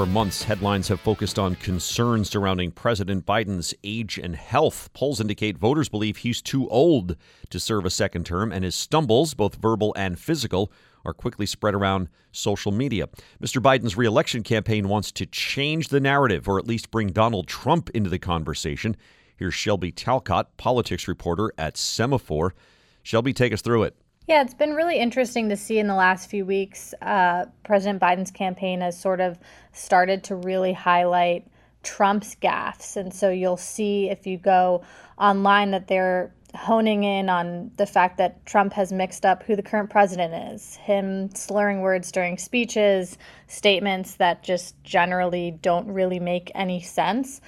For months, headlines have focused on concerns surrounding President Biden's age and health. Polls indicate voters believe he's too old to serve a second term, and his stumbles, both verbal and physical, are quickly spread around social media. Mr. Biden's reelection campaign wants to change the narrative, or at least bring Donald Trump into the conversation. Here's Shelby Talcott, politics reporter at Semafor. Shelby, take us through it. Yeah, it's been really interesting to see in the last few weeks. Uh, President Biden's campaign has sort of started to really highlight Trump's gaffes. And so you'll see if you go online that they're honing in on the fact that Trump has mixed up who the current president is, him slurring words during speeches, statements that just generally don't really make any sense.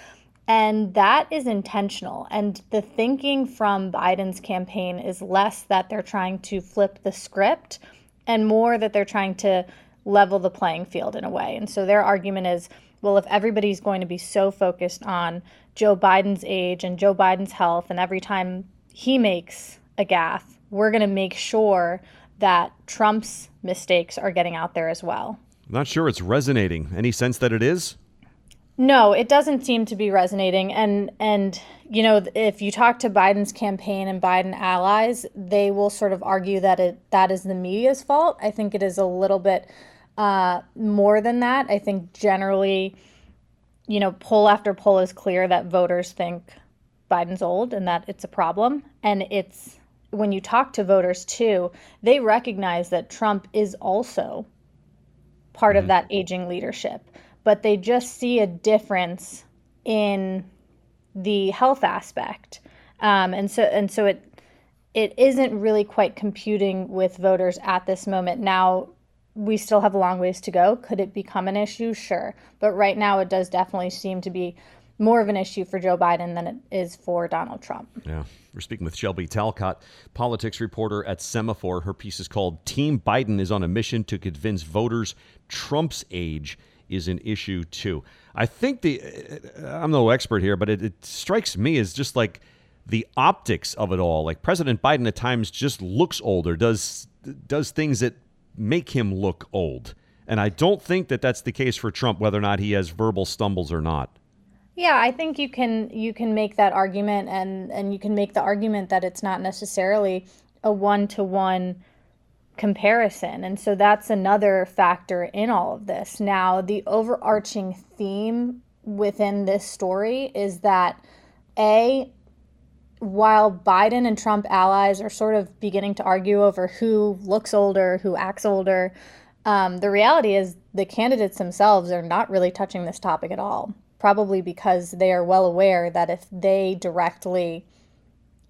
And that is intentional. And the thinking from Biden's campaign is less that they're trying to flip the script and more that they're trying to level the playing field in a way. And so their argument is well, if everybody's going to be so focused on Joe Biden's age and Joe Biden's health, and every time he makes a gaffe, we're going to make sure that Trump's mistakes are getting out there as well. Not sure it's resonating. Any sense that it is? No, it doesn't seem to be resonating. And and you know, if you talk to Biden's campaign and Biden allies, they will sort of argue that it that is the media's fault. I think it is a little bit uh, more than that. I think generally, you know, poll after poll is clear that voters think Biden's old and that it's a problem. And it's when you talk to voters too, they recognize that Trump is also part mm-hmm. of that aging leadership but they just see a difference in the health aspect. Um, and so and so it it isn't really quite computing with voters at this moment. Now we still have a long ways to go. Could it become an issue? Sure. But right now it does definitely seem to be more of an issue for Joe Biden than it is for Donald Trump. Yeah. We're speaking with Shelby Talcott, politics reporter at Semafor. Her piece is called Team Biden is on a mission to convince voters Trump's age is an issue too. I think the I'm no expert here, but it, it strikes me as just like the optics of it all. Like President Biden at times just looks older, does does things that make him look old. And I don't think that that's the case for Trump, whether or not he has verbal stumbles or not. Yeah, I think you can you can make that argument, and and you can make the argument that it's not necessarily a one to one comparison. And so that's another factor in all of this. Now, the overarching theme within this story is that A, while Biden and Trump allies are sort of beginning to argue over who looks older, who acts older, um, the reality is the candidates themselves are not really touching this topic at all. Probably because they are well aware that if they directly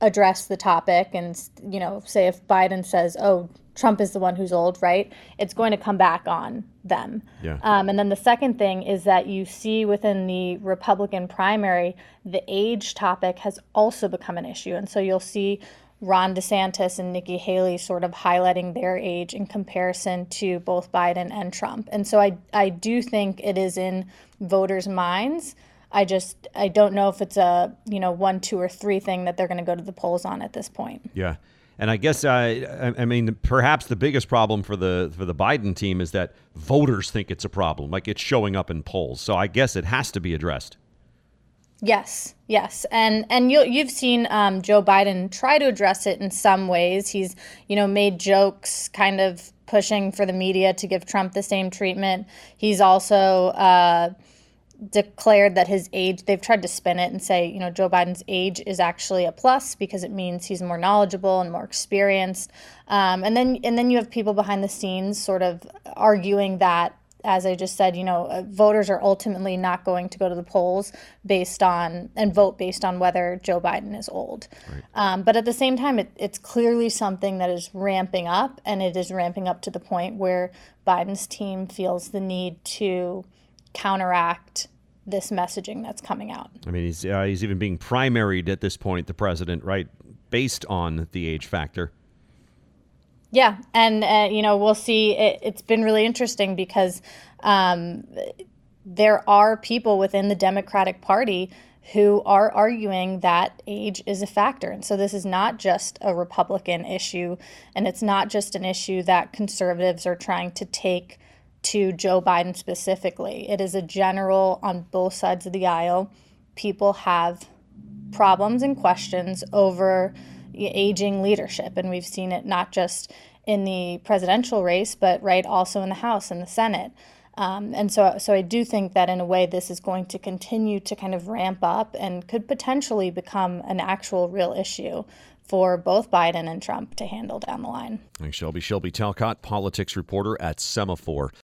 address the topic and, you know, say if Biden says, oh, Trump is the one who's old, right? It's going to come back on them. Yeah. Um, and then the second thing is that you see within the Republican primary, the age topic has also become an issue. And so you'll see Ron DeSantis and Nikki Haley sort of highlighting their age in comparison to both Biden and Trump. And so I, I do think it is in voters' minds. I just I don't know if it's a you know one, two, or three thing that they're going to go to the polls on at this point. Yeah. And I guess I I mean perhaps the biggest problem for the for the Biden team is that voters think it's a problem, like it's showing up in polls. So I guess it has to be addressed. Yes, yes, and and you you've seen um, Joe Biden try to address it in some ways. He's you know made jokes, kind of pushing for the media to give Trump the same treatment. He's also uh, declared that his age, they've tried to spin it and say, you know, Joe Biden's age is actually a plus because it means he's more knowledgeable and more experienced. Um, and then and then you have people behind the scenes sort of arguing that as I just said, you know, uh, voters are ultimately not going to go to the polls based on and vote based on whether Joe Biden is old. Right. Um, but at the same time, it, it's clearly something that is ramping up, and it is ramping up to the point where Biden's team feels the need to counteract this messaging that's coming out. I mean, he's uh, he's even being primaried at this point, the president, right, based on the age factor. Yeah, and uh, you know we'll see. It, has been really interesting because um, there are people within the Democratic Party who are arguing that age is a factor. And so this is not just a Republican issue, and it's not just an issue that conservatives are trying to take to Joe Biden specifically. It is a general on both sides of the aisle. People have problems and questions over aging leadership, and we've seen it not just in the presidential race, but right also in the House and the Senate. Um, and so, so I do think that in a way, this is going to continue to kind of ramp up and could potentially become an actual real issue for both Biden and Trump to handle down the line. Thanks, Shelby. Shelby Talcott, politics reporter at Semafor.